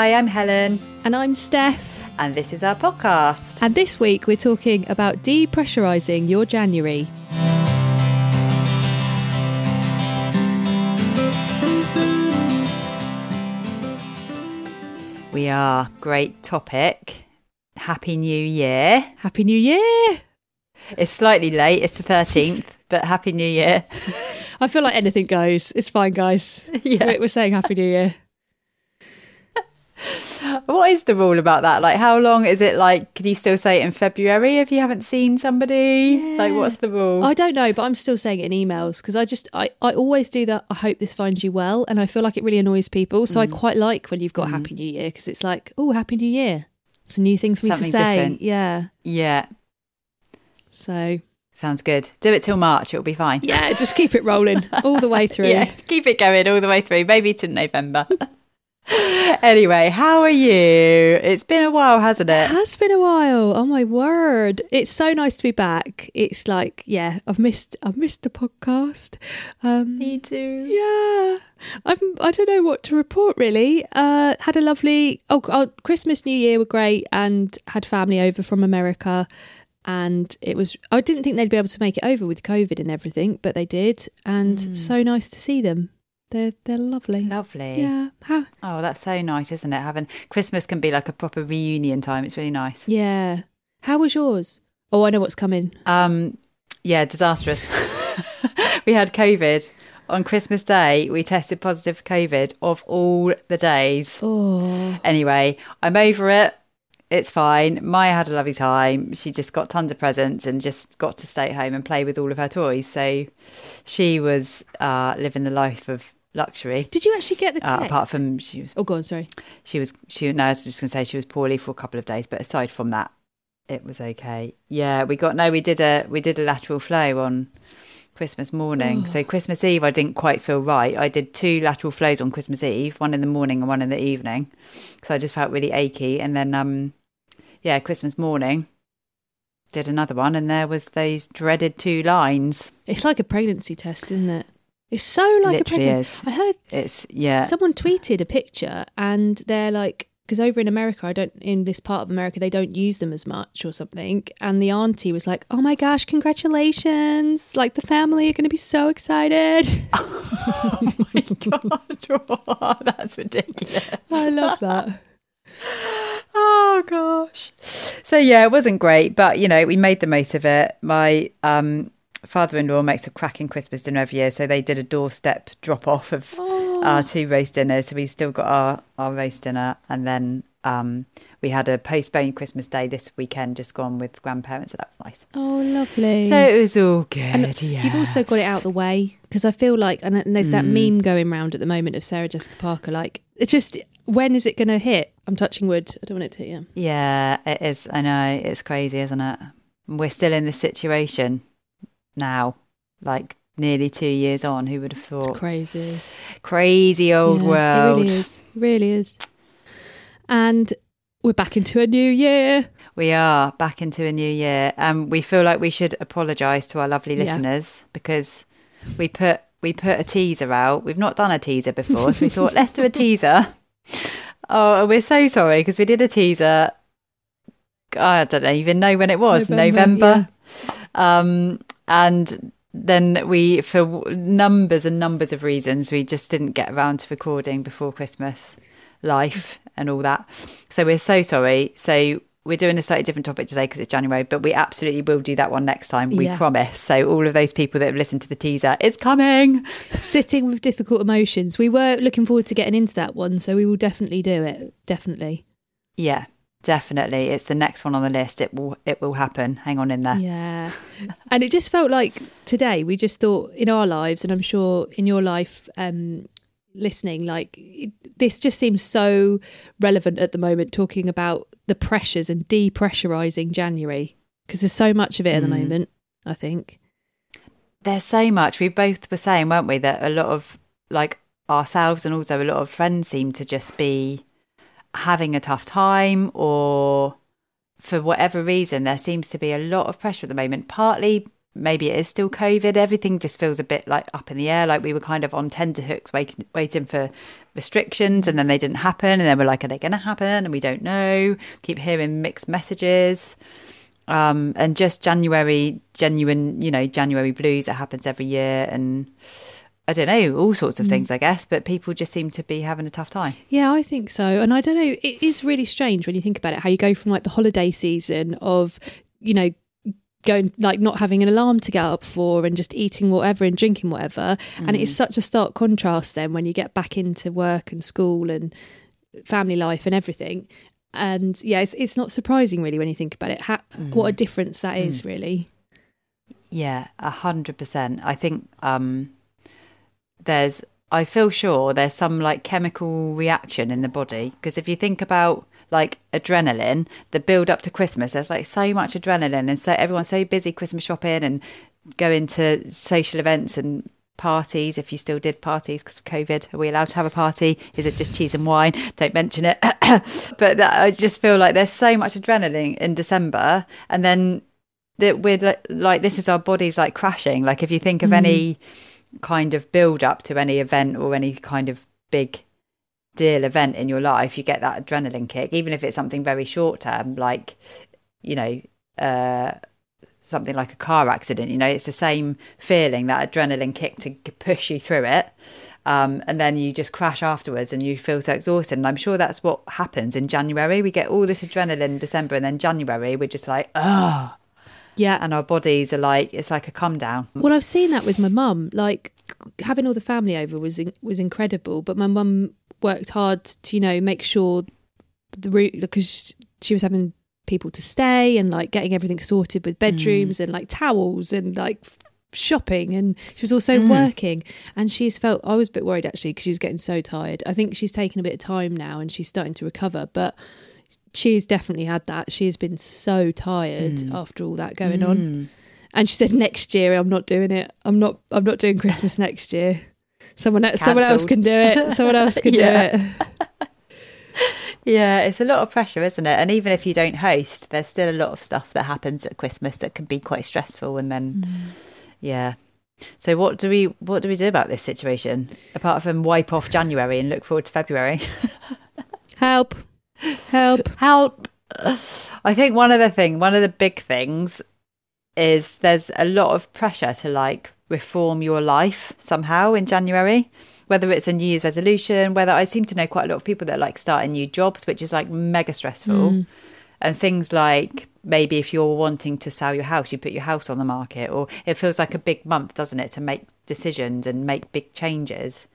Hi, I'm Helen, And I'm Steph. and this is our podcast. And this week we're talking about depressurizing your January. We are. Great topic. Happy New Year. Happy New Year! It's slightly late, it's the 13th, but Happy New Year. I feel like anything goes. It's fine, guys. Yeah. We're, we're saying Happy New Year. What is the rule about that? Like, how long is it like? Can you still say it in February if you haven't seen somebody? Like, what's the rule? I don't know, but I'm still saying it in emails because I just, I, I always do that. I hope this finds you well. And I feel like it really annoys people. So I Mm. quite like when you've got Happy New Year because it's like, oh, Happy New Year. It's a new thing for me Something to say. different. Yeah. yeah, So sounds good. Do it till March, it'll be fine. yeah, just keep it rolling all the way through. Yeah, keep it going all the way through, maybe to November. anyway, how are you? It's been a while, hasn't It it? has been a while. Oh my word. It's so nice to be back. It's like, yeah, I've missed I've missed the podcast. Um Me too. yeah. I'm I don't know what to report really. Uh had a lovely oh, oh Christmas New Year were great and had family over from America and it was I didn't think they'd be able to make it over with COVID and everything, but they did and so nice to see them. They're they're lovely. Lovely. Yeah. How Oh, that's so nice, isn't it? Having Christmas can be like a proper reunion time. It's really nice. yeah. How was yours? Oh, I know what's coming. Um, yeah, disastrous. we had COVID on Christmas Day. We tested positive for COVID of all the days. Oh. Anyway, I'm over it. It's fine. Maya had a lovely time. She just got tons of presents and just got to stay at home and play with all of her toys. So she was uh, living the life of luxury. Did you actually get the text? Uh, apart from she was Oh, go on. Sorry. she was she no, I was just gonna say she was poorly for a couple of days, but aside from that, it was okay. Yeah, we got no, we did a we did a lateral flow on Christmas morning. So Christmas Eve I didn't quite feel right. I did two lateral flows on Christmas Eve, one in the morning and one in the evening. So I just felt really achy. And then um yeah, Christmas morning did another one and there was those dreaded two lines. It's like a pregnancy test, isn't it? It's so like a pregnancy. is. I heard It's yeah. someone tweeted a picture, and they're like, because over in America, I don't in this part of America, they don't use them as much or something. And the auntie was like, "Oh my gosh, congratulations! Like the family are going to be so excited." oh my god. That's ridiculous. I love that. Oh gosh. So yeah, it wasn't great, but you know, we made the most of it. My um father-in-law makes a cracking Christmas dinner every year, so they did a doorstep drop off of our two roast dinners. So we still got our our roast dinner and then um we had a postponed Christmas day this weekend just gone with grandparents, so that was nice. Oh, lovely. So it was all good. And yeah. You've also got it out of the way because I feel like, and, and there's that Mm. meme going around at the moment of Sarah Jessica Parker. Like, it's just when is it going to hit? I'm touching wood. I don't want it to hit you. Yeah, it is. I know. It's crazy, isn't it? We're still in this situation now, like nearly two years on. Who would have It's thought? crazy. Crazy old Yeah, world. It really is. It really is. And we're back into a new year. We are back into a new year. Um, we feel like we should apologise to our lovely Yeah. listeners because we put we put a teaser out. We've not done a teaser before, so we thought let's do a teaser. Oh, we're so sorry because we did a teaser. I don't even know when it was November. Um, and then we, for numbers and numbers of reasons, we just didn't get around to recording before Christmas, life and all that. So we're so sorry. So we're doing a slightly different topic today because it's January, but we absolutely will do that one next time. We Yeah. promise. So all of those people that have listened to the teaser, it's coming. Sitting with difficult emotions. We were looking forward to getting into that one, so we will definitely do it. Definitely. Yeah, definitely. It's the next one on the list. It will. It will happen. Hang on in there. Yeah. and it just felt like today we just thought in our lives, and I'm sure in your life, um, listening, like it, this just seems so relevant at the moment, talking about the pressures and depressurizing January because there's so much of it at the Mm. moment. I think. there's so much. We both were saying, weren't we, that a lot of like ourselves and also a lot of friends seem to just be having a tough time or for whatever reason there seems to be a lot of pressure at the moment partly maybe it is still COVID. Everything just feels a bit like up in the air. Like we were kind of on tenterhooks, waiting, waiting for restrictions, and then they didn't happen. And then we're like, are they going to happen? And we don't know. Keep hearing mixed messages. Um, and just January, genuine, you know, January blues that happens every year. And I don't know, all sorts of mm. things, I guess, but people just seem to be having a tough time. Yeah, I think so. And I don't know, it is really strange when you think about it, how you go from like the holiday season of, you know, going like not having an alarm to get up for and just eating whatever and drinking whatever and it is mm. such a stark contrast then when you get back into work and school and family life and everything and yeah it's, it's not surprising really when you think about it how, mm. what a difference that is really Yeah, a hundred percent. I think um there's I feel sure there's some like chemical reaction in the body. Because if you think about like adrenaline, the build up to Christmas, there's like so much adrenaline and so everyone's so busy Christmas shopping and going to social events and parties if you still did parties because of covid. Are we allowed to have a party? Is it just cheese and wine? Don't mention it. But that, i just feel like there's so much adrenaline in december and then that we're like, like this is our bodies like crashing. Like if you think of mm-hmm. any kind of build up to any event or any kind of big deal event in your life you get that adrenaline kick even if it's something very short term like you know uh something like a car accident you know it's the same feeling that adrenaline kick to push you through it um, and then you just crash afterwards and you feel so exhausted and i'm sure that's what happens in january we get all this adrenaline in december and then january we're just like oh yeah. And our bodies are like it's like a come down. Well, I've seen that with my mum. Like having all the family over was in, was incredible, but my mum worked hard to you know make sure the route because she was having people to stay and like getting everything sorted with bedrooms mm. and like towels and like shopping. And she was also mm. working. And she's felt I was a bit worried actually because she was getting so tired. I think she's taken a bit of time now and she's starting to recover, but she's definitely had that. She has been so tired hmm. after all that going on. Hmm. And she said next year I'm not doing it. I'm not I'm not doing Christmas next year. Someone else, someone else can do it. Someone else can Yeah. do it. Yeah, it's a lot of pressure, isn't it? And even if you don't host, there's still a lot of stuff that happens at Christmas that can be quite stressful. And then, hmm. yeah. So what do we what do we do about this situation apart from wipe off January and look forward to February? Help. Help. Help! I think one other thing, one of the big things, is there's a lot of pressure to like reform your life somehow in January. Whether it's a New Year's resolution, whether I seem to know quite a lot of people that like starting new jobs, which is like mega stressful. Mm. And things like maybe if you're wanting to sell your house, you put your house on the market, or it feels like a big month, doesn't it, to make decisions and make big changes.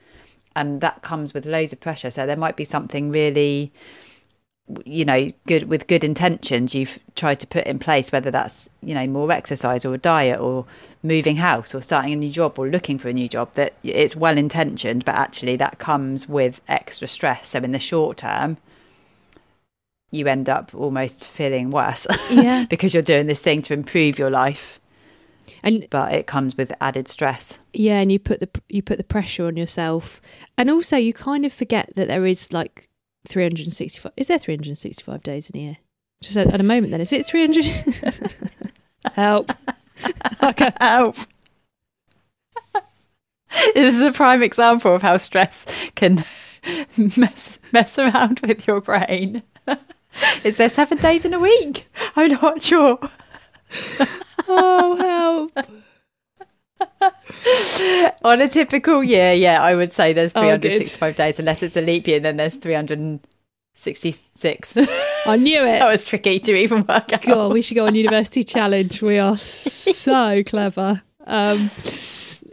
And that comes with loads of pressure. So there might be something really you know good with good intentions you've tried to put in place whether that's you know more exercise or a diet or moving house or starting a new job or looking for a new job that it's well intentioned but actually that comes with extra stress so in the short term you end up almost feeling worse Yeah. because you're doing this thing to improve your life And but it comes with added stress yeah, and you put the you put the pressure on yourself. And also you kind of forget that there is like 365 is there 365 days in a year? Just at, at a moment then is it 300 Help. okay. help this is a prime example of how stress can mess mess around with your brain is there seven days in a week i'm not sure Oh help. on a typical year yeah i would say there's Oh, 365 days unless it's a leap year then there's 366 I knew it. that was tricky to even work out God, we should go on University Challenge. We are so clever. Um,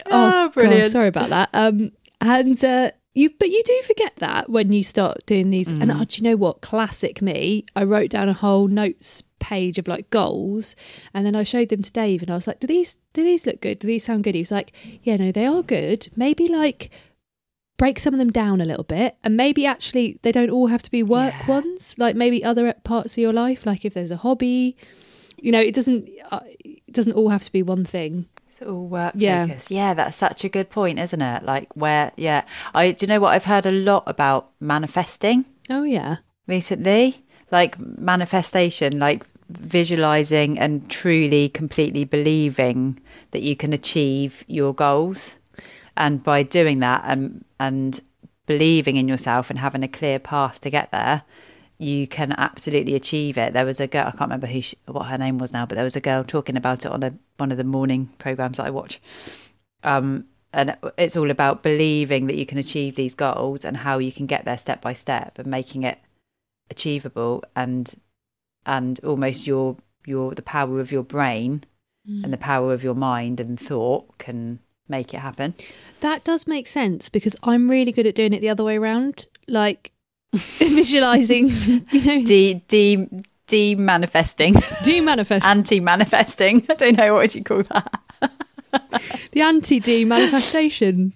oh, Ah, brilliant. God, sorry about that. Um, and uh, you, but you do forget that when you start doing these. And Mm. oh, do you know what? Classic me. I wrote down a whole notes page of like goals, and then I showed them to Dave, and I was like, "Do these do these look good? Do these sound good?" He was like, "Yeah, no, they are good. Maybe like." break some of them down a little bit and maybe actually they don't all have to be work Yeah. ones like maybe other parts of your life like if there's a hobby you know it doesn't uh, it doesn't all have to be one thing work Yeah. focused. Yeah, that's such a good point, isn't it? Like where, yeah. I do you know what I've heard a lot about manifesting oh yeah recently? Like manifestation, like visualizing and truly, completely believing that you can achieve your goals. And by doing that and, and believing in yourself and having a clear path to get there, you can absolutely achieve it. There was a girl, I can't remember who she, what her name was now, but there was a girl talking about it on a, one of the morning programs that I watch. Um, and it's all about believing that you can achieve these goals and how you can get there step by step and making it achievable and and almost your your the power of your brain mm. and the power of your mind and thought can make it happen. That does make sense because I'm really good at doing it the other way around. Like visualizing, you know, de de de manifesting, de manifest, anti manifesting. I don't know what would you call that. the anti de manifestation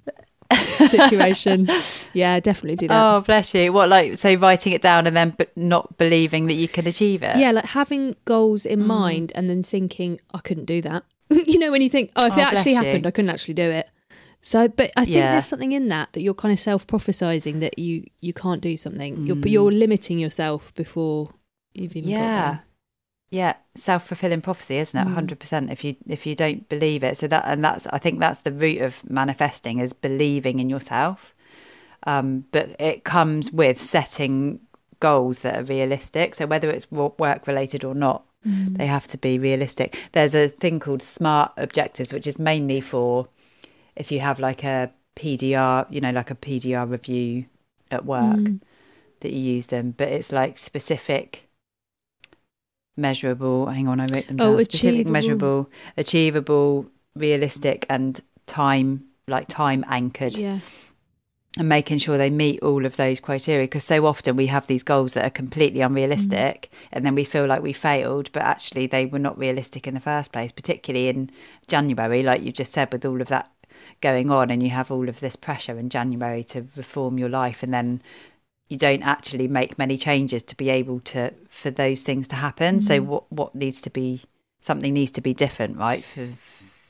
situation. yeah, definitely do that. Oh, bless you. What, like, so writing it down and then but not believing that you can achieve it? Yeah, like having goals in mm. mind and then thinking, I couldn't do that. you know, when you think, oh, if oh, it actually happened, you. I couldn't actually do it. So, but I think yeah. there's something in that that you're kind of self prophesizing that you you can't do something. Mm. You're, you're limiting yourself before you've even yeah. Yeah, self fulfilling prophecy, isn't it? Hundred mm. percent. If you if you don't believe it, so that and that's I think that's the root of manifesting is believing in yourself. Um, but it comes with setting goals that are realistic. So whether it's work related or not, mm. they have to be realistic. There's a thing called SMART objectives, which is mainly for if you have like a PDR, you know, like a PDR review at work mm. that you use them. But it's like specific measurable. Hang on, I wrote them oh, down. Oh, Specific, achievable. measurable, achievable, realistic, and time like time anchored. Yeah. And making sure they meet all of those criteria because so often we have these goals that are completely unrealistic mm. and then we feel like we failed, but actually they were not realistic in the first place, particularly in January, like you just said, with all of that going on and you have all of this pressure in January to reform your life and then you don't actually make many changes to be able to for those things to happen. Mm. So what what needs to be something needs to be different, right? For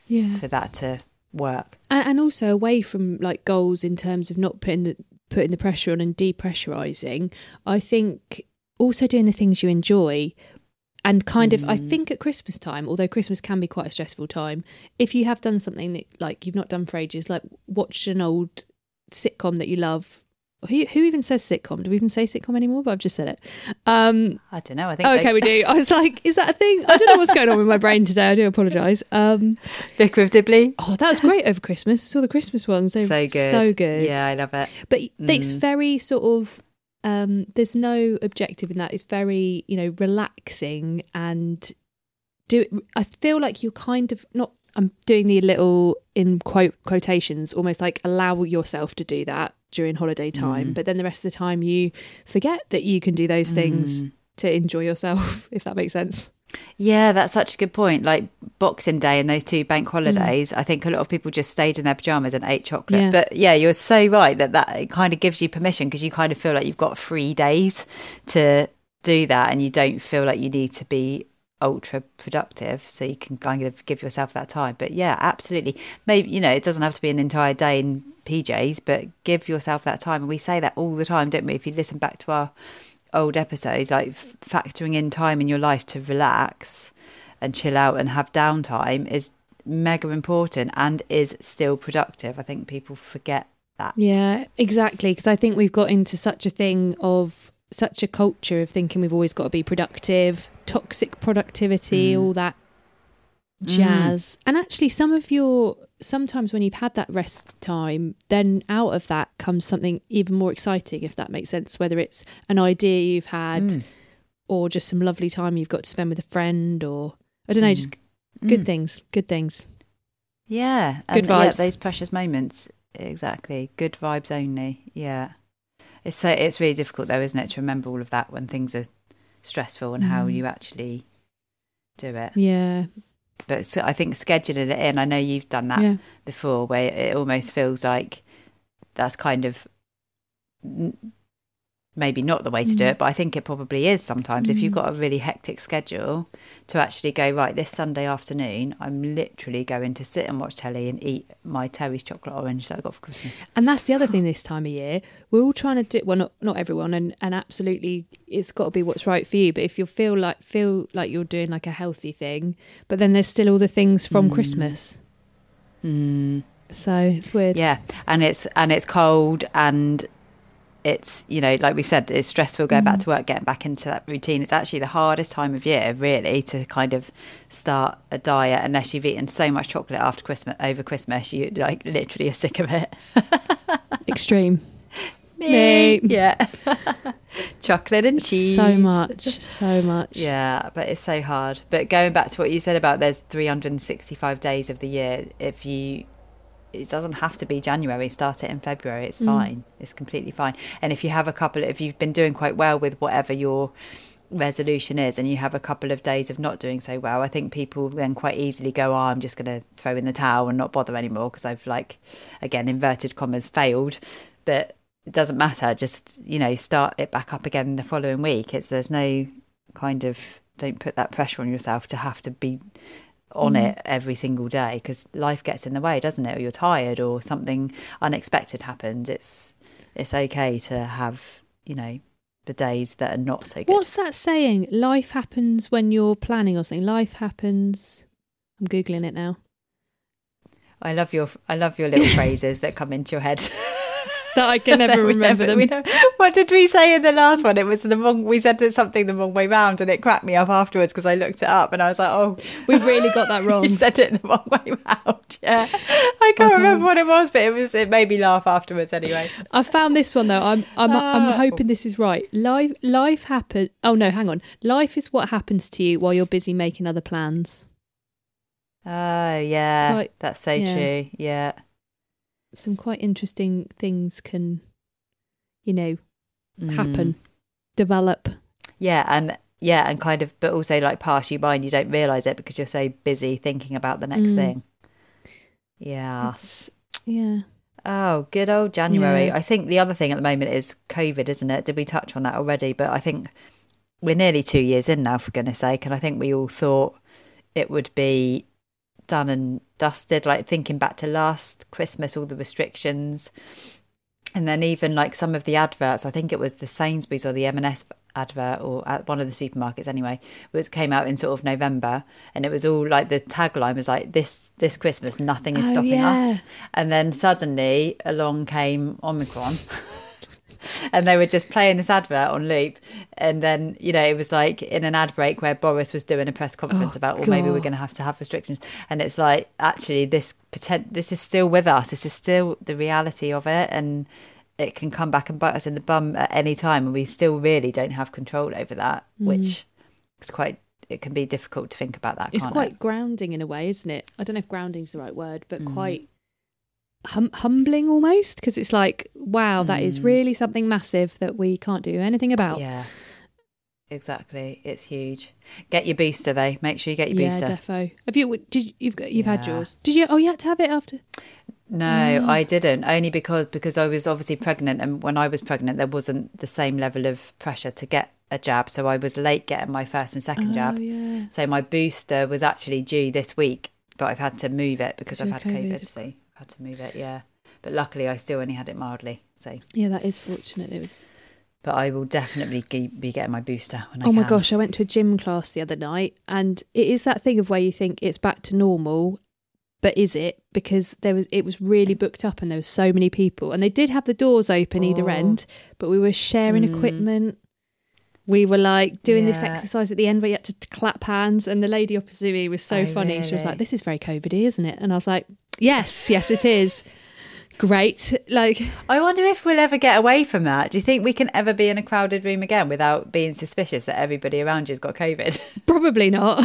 yeah. for that to work. And, and also away from like goals in terms of not putting the putting the pressure on and depressurizing, I think also doing the things you enjoy and kind of i mm. think at christmas time although christmas can be quite a stressful time if you have done something that like you've not done for ages like watch an old sitcom that you love who, who even says sitcom? Do we even say sitcom anymore? But I've just said it. Um, I don't know. I think okay, so. we do. I was like, is that a thing? I don't know what's going on with my brain today. I do apologise. Um, Vicar of Dibley. Oh, that was great over Christmas. I saw the Christmas ones. They so good. So good. Yeah, I love it. But mm. it's very sort of. Um, there's no objective in that. It's very you know relaxing and do. I feel like you're kind of not I'm doing the little in quote quotations, almost like allow yourself to do that during holiday time. Mm. But then the rest of the time, you forget that you can do those things mm. to enjoy yourself, if that makes sense. Yeah, that's such a good point. Like Boxing Day and those two bank holidays, mm. I think a lot of people just stayed in their pajamas and ate chocolate. Yeah. But yeah, you're so right that that it kind of gives you permission because you kind of feel like you've got three days to do that and you don't feel like you need to be ultra productive so you can kind of give yourself that time but yeah absolutely maybe you know it doesn't have to be an entire day in pjs but give yourself that time and we say that all the time don't we if you listen back to our old episodes like factoring in time in your life to relax and chill out and have downtime is mega important and is still productive i think people forget that yeah exactly because i think we've got into such a thing of such a culture of thinking we've always got to be productive, toxic productivity, mm. all that jazz. Mm. And actually, some of your sometimes when you've had that rest time, then out of that comes something even more exciting, if that makes sense. Whether it's an idea you've had, mm. or just some lovely time you've got to spend with a friend, or I don't know, just mm. good mm. things, good things. Yeah, good vibes. Yeah, those precious moments. Exactly, good vibes only. Yeah. It's so it's really difficult though, isn't it, to remember all of that when things are stressful and how you actually do it. Yeah. But so I think scheduling it in. I know you've done that yeah. before, where it almost feels like that's kind of maybe not the way to do mm. it, but I think it probably is sometimes. If you've mm. got a really hectic schedule, to actually go right this Sunday afternoon, I'm literally going to sit and watch telly and eat my Terry's chocolate orange that I got for Christmas. And that's the other thing this time of year. We're all trying to do well, not not everyone, and and absolutely, it's got to be what's right for you. But if you feel like feel like you're doing like a healthy thing, but then there's still all the things from mm. Christmas. So it's weird. Yeah, and it's and it's cold and it's you know like we've said it's stressful going back mm. to work getting back into that routine it's actually the hardest time of year really to kind of start a diet unless you've eaten so much chocolate after christmas over christmas you like literally are sick of it Extreme. Me. yeah chocolate and cheese So much, so much. yeah but it's so hard but going back to what you said about there's 365 days of the year if you it doesn't have to be January. Start it in February. It's mm. fine. It's completely fine. And if you have a couple, if you've been doing quite well with whatever your resolution is, and you have a couple of days of not doing so well, I think people then quite easily go, "Oh, I'm just going to throw in the towel and not bother anymore because I've like, again, inverted commas, failed." But it doesn't matter. Just you know, start it back up again the following week. It's there's no kind of don't put that pressure on yourself to have to be on mm. it every single day because life gets in the way doesn't it or you're tired or something unexpected happens it's it's okay to have you know the days that are not so good What's that saying? Life happens when you're planning or something. Life happens. I'm googling it now. i love your i love your little phrases that come into your head That I can never We remember we them. never- what did we say in the last one? It was the wrong. We said something the wrong way round, and it cracked me up afterwards because I looked it up and I was like, "Oh, We've really got that wrong. you said it the wrong way round." Yeah, I can't oh, remember what it was, but it was. It made me laugh afterwards. Anyway, I found this one though. I'm I'm I'm Oh. hoping this is right. Life life happen. Oh no, hang on. Life is what happens to you while you're busy making other plans. oh yeah, Quite- that's so yeah. true. Yeah, Some quite interesting things can, you know, Mm. happen, develop. Yeah, and yeah, and kind of, but also like pass you by, and you don't realize it because you're so busy thinking about the next Mm. thing. Yes. It's, yeah. Oh, good old January. Yeah. I think the other thing at the moment is COVID, isn't it? Did we touch on that already? But I think we're nearly two years in now, for goodness sake. And I think we all thought it would be done and dusted, like thinking back to last Christmas, all the restrictions. And then even like some of the adverts, I think it was the Sainsbury's or the M&S advert or at one of the supermarkets anyway, which came out in sort of November. And it was all like the tagline was like, this, this Christmas, nothing is Oh, stopping yeah. us. And then suddenly along came Omicron. and they were just playing this advert on loop. And then, you know, it was like in an ad break where Boris was doing a press conference Oh, about, well, maybe we're going to have to have restrictions. And it's like, actually, this potent- this is still with us. This is still the reality of it. And it can come back and bite us in the bum at any time. And we still really don't have control over that, Mm. which is quite, it can be difficult to think about that. It's quite it? grounding in a way, isn't it? I don't know if grounding's the right word, but Mm. quite hum- humbling almost because it's like, wow, that is Mm. really something massive that we can't do anything about. Yeah. Exactly, it's huge. Get your booster though. Make sure you get your Yeah, booster. defo. Have you? Did you- you've got? You've had yours? Did you? Oh, you had to have it after. No, Mm. I didn't. Only because because I was obviously pregnant, and when I was pregnant, there wasn't the same level of pressure to get a jab, so I was late getting my first and second oh, jab. yeah. So my booster was actually due this week, but I've had to move it because I've had COVID. COVID. So had to move it. Yeah, but luckily I still only had it mildly. So, Yeah, that is fortunate. It was. but I will definitely ge- be getting my booster when I Oh my can. gosh, I went to a gym class the other night, and it is that thing of where you think it's back to normal, but is it? Because there was it was really booked up, and there was so many people, and they did have the doors open either Oh. end, but we were sharing Mm. equipment. We were like doing this exercise at the end where you had to, clap hands, and the lady opposite me was so Oh, funny. She was like, "This is very COVIDy, isn't it?" And I was like, "Yes, yes, it is." Great, like I wonder if we'll ever get away from that. Do you think we can ever be in a crowded room again without being suspicious that everybody around you's got COVID? probably not.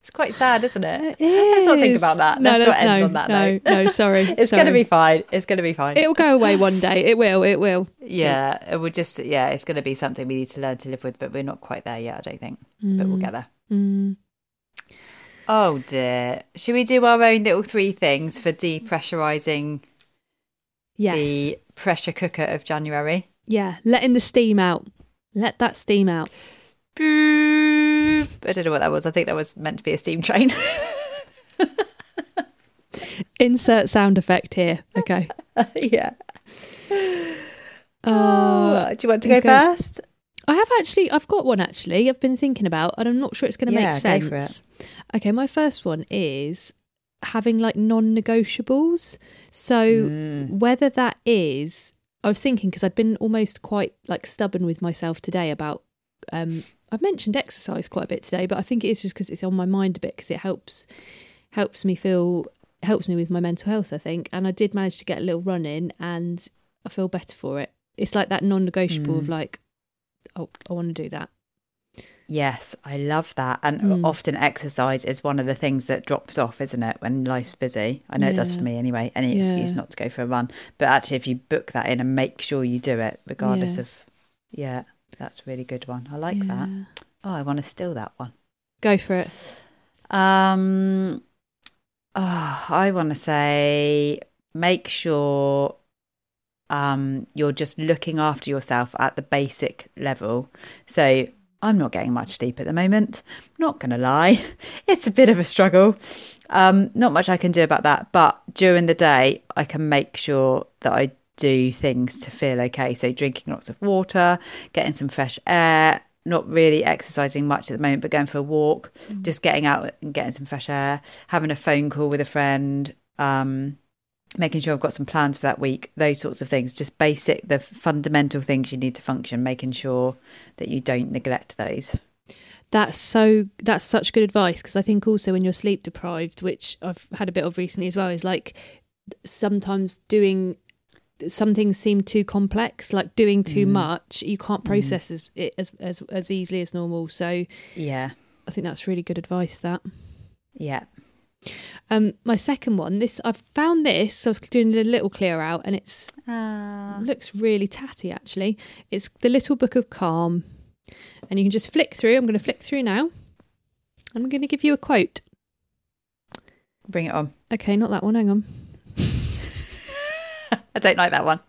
It's quite sad, isn't it? It Let's not think about that. No, Let's not end no, on that no, note. no. Sorry, It's going to be fine. It's going to be fine. It'll go away one day. It will. It will. yeah, it would just yeah, it's going to be something we need to learn to live with, but we're not quite there yet. I don't think, but we'll get there. Mm. Oh dear, should we do our own little three things for depressurizing Yes. the pressure cooker of January? Yeah, letting the steam out. Let that steam out. Boop. I don't know what that was. I think that was meant to be a steam train. Insert sound effect here. Okay. yeah. Uh, do you want to go okay. first? I have actually, I've got one actually. I've been thinking about, and I'm not sure it's going to Yeah, make go for sense. Okay, my first one is having like non-negotiables. So Mm. whether that is, I was thinking because I'd been almost quite like stubborn with myself today about. Um, I've mentioned exercise quite a bit today, but I think it is just because it's on my mind a bit because it helps helps me feel helps me with my mental health. I think, and I did manage to get a little run in, and I feel better for it. It's like that non-negotiable of Mm. like, oh, I want to do that. Yes, I love that. And Mm. often exercise is one of the things that drops off, isn't it, when life's busy? I know it does for me anyway. Any excuse not to go for a run. But actually, if you book that in and make sure you do it, regardless Yeah. of, yeah, that's a really good one. I like that. Oh, I want to steal that one. Go for it. Um, oh, I want to say make sure um you're just looking after yourself at the basic level. So I'm not getting much sleep at the moment. Not gonna lie, it's a bit of a struggle. Um, not much I can do about that, but during the day I can make sure that I do things to feel okay. So drinking lots of water, getting some fresh air, not really exercising much at the moment, but going for a walk, just getting out and getting some fresh air, having a phone call with a friend, um, making sure I've got some plans for that week, those sorts of things, just basic, the fundamental things you need to function, making sure that you don't neglect those. That's so. That's such good advice because I think also when you're sleep deprived, which I've had a bit of recently as well, is like sometimes doing some things seem too complex. Like doing too Mm. much, you can't process as, it as as as easily as normal. So Yeah. I think that's really good advice. That. Yeah. Um, my second one. This I've found this. So I was doing a little clear out, and it's looks really tatty actually. It's the Little Book of Calm, and you can just flick through. I'm going to flick through now. I'm going to give you a quote. Bring it on. Okay, not that one. Hang on. I don't like that one.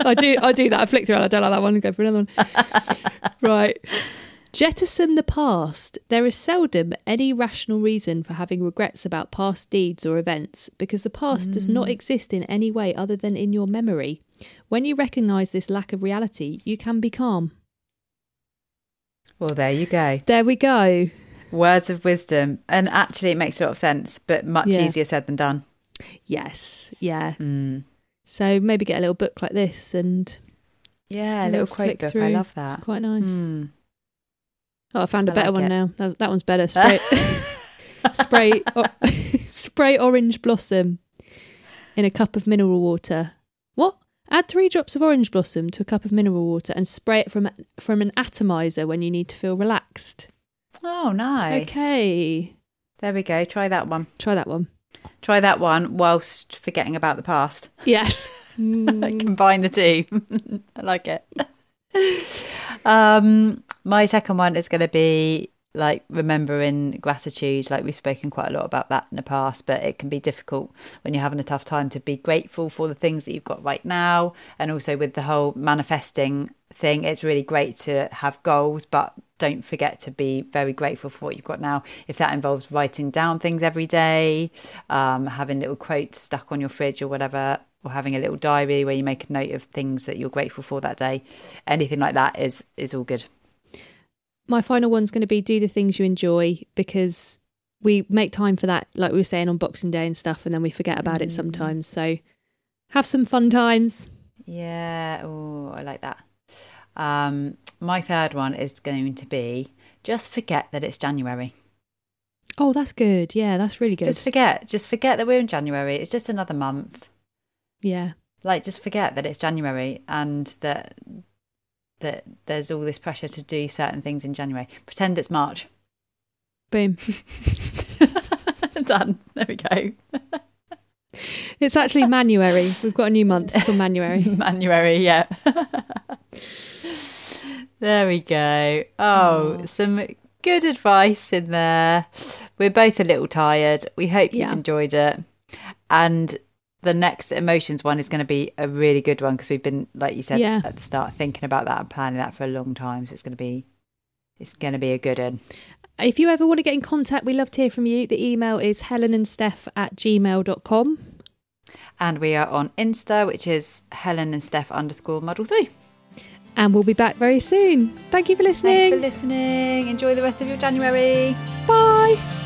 I do. I do that. I flick through. it, I don't like that one. and Go for another one. right. Jettison the past. There is seldom any rational reason for having regrets about past deeds or events because the past does not exist in any way other than in your memory. When you recognise this lack of reality, you can be calm. Well, there you go. There we go. Words of wisdom. And actually, it makes a lot of sense, but much Yeah. easier said than done. Yes. Yeah. Mm. So maybe get a little book like this and Yeah, a a little quote book. I love that. It's quite nice. Mm. Oh, I found a I better like one it. now. That, that one's better. Spray, spray, or, spray orange blossom in a cup of mineral water. What? Add three drops of orange blossom to a cup of mineral water and spray it from from an atomizer when you need to feel relaxed. Oh, nice. Okay, There we go. Try that one. try that one. Try that one whilst forgetting about the past. Yes. Combine the two. I like it. Um, my second one is going to be like remembering gratitude. Like we've spoken quite a lot about that in the past, but it can be difficult when you're having a tough time to be grateful for the things that you've got right now. And also with the whole manifesting thing, it's really great to have goals, but don't forget to be very grateful for what you've got now. If that involves writing down things every day, um, having little quotes stuck on your fridge or whatever, or having a little diary where you make a note of things that you're grateful for that day, anything like that is is all good. My final one's going to be do the things you enjoy because we make time for that, like we were saying on Boxing Day and stuff, and then we forget about it Mm. sometimes. So have some fun times. Yeah, oh, I like that. Um, my third one is going to be just forget that it's January. Oh, that's good. Yeah, that's really good. Just forget, just forget that we're in January. It's just another month. yeah. Like, just forget that it's January and that that there's all this pressure to do certain things in January. Pretend it's March. Boom. Done. There we go. It's actually Manuary. We've got a new month. It's called Manuary. Manuary, yeah. there we go. Oh, Oh. some good advice in there. We're both a little tired. We hope you've enjoyed it. And the next emotions one is going to be a really good one because we've been, like you said Yeah. at the start, thinking about that and planning that for a long time. So it's going to be, it's going to be a good one. If you ever want to get in contact, we love to hear from you. The email is helen and steph at gmail.com. And we are on Insta, which is Helen and Steph underscore model three. And we'll be back very soon. Thank you for listening. Thanks for listening. Enjoy the rest of your January. Bye.